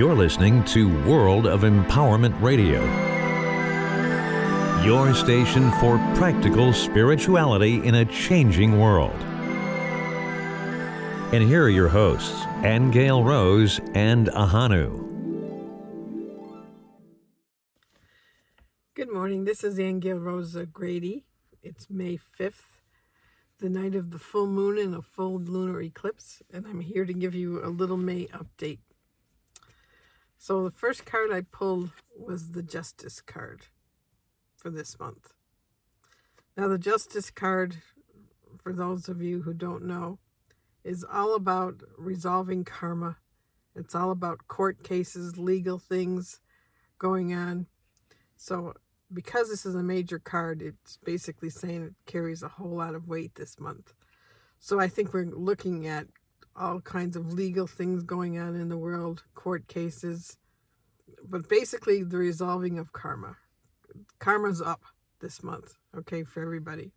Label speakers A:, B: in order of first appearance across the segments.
A: You're listening to World of Empowerment Radio, your station for practical spirituality in a changing world. And here are your hosts, Angel Rose and Ahanu.
B: Good morning. This is Angel Rosa Grady. It's May 5th, the night of the full moon and a full lunar eclipse, and I'm here to give you a little May update. So the first card I pulled was the Justice card for this month. Now the Justice card, for those of you who don't know, is all about resolving karma. It's all about court cases, legal things going on. So because this is a major card, it's basically saying it carries a whole lot of weight this month. So I think we're looking at all kinds of legal things going on in the world, court cases, but basically the resolving of karma. Karma's up this month, okay, for everybody.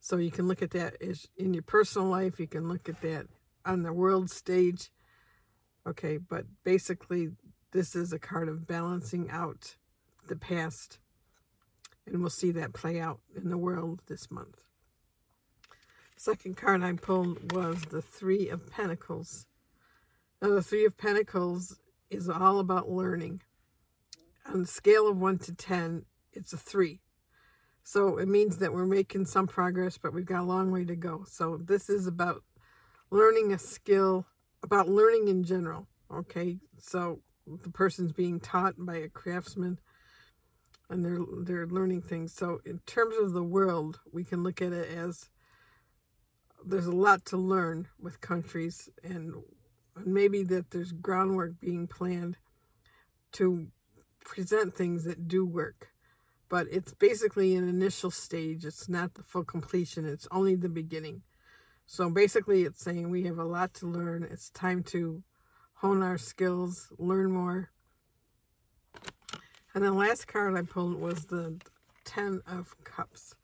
B: So you can look at that in your personal life, you can look at that on the world stage. Okay, but basically this is a card of balancing out the past. And we'll see that play out in the world this month. Second card I pulled was the Three of Pentacles. Now, the Three of Pentacles is all about learning. On the scale of 1 to 10, it's a 3. So it means that we're making some progress, but we've got a long way to go. So this is about learning a skill, about learning in general. Okay, so the person's being taught by a craftsman and they're they're learning things. So in terms of the world, we can look at it as there's a lot to learn with countries and maybe that there's groundwork being planned to present things that do work. But it's basically an initial stage. It's not the full completion. It's only the beginning. So basically it's saying we have a lot to learn. It's time to hone our skills learn more. And the last card i pulled was the ten of cups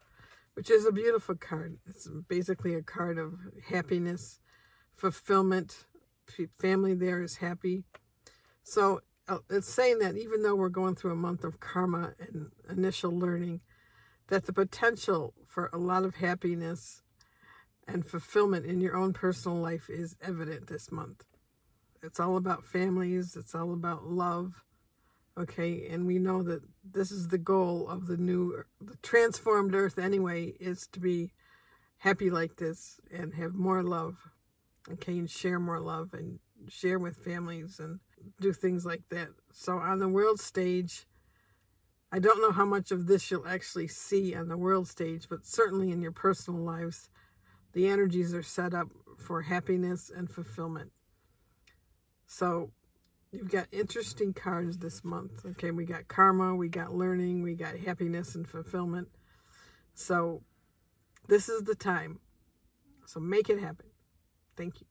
B: which is a beautiful card. It's basically a card of happiness, fulfillment. Family there is happy. So uh, it's saying that even though we're going through a month of karma and initial learning, that the potential for a lot of happiness and fulfillment in your own personal life is evident this month. It's all about families, it's all about love, okay? And we know that this is the goal of the new the transformed earth anyway is to be happy like this and have more love okay? And share more love and share with families and do things like that. So on the world stage i don't know how much of this you'll actually see on the world stage but certainly in your personal lives the energies are set up for happiness and fulfillment. So You've got interesting cards this month. Okay, we got karma, we got learning, we got happiness and fulfillment. So this is the time. So make it happen. Thank you.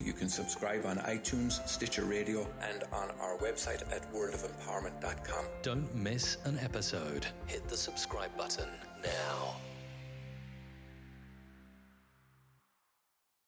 C: You can subscribe on iTunes, Stitcher Radio, and on our website at worldofempowerment.com.
D: Don't miss an episode. Hit the subscribe button now.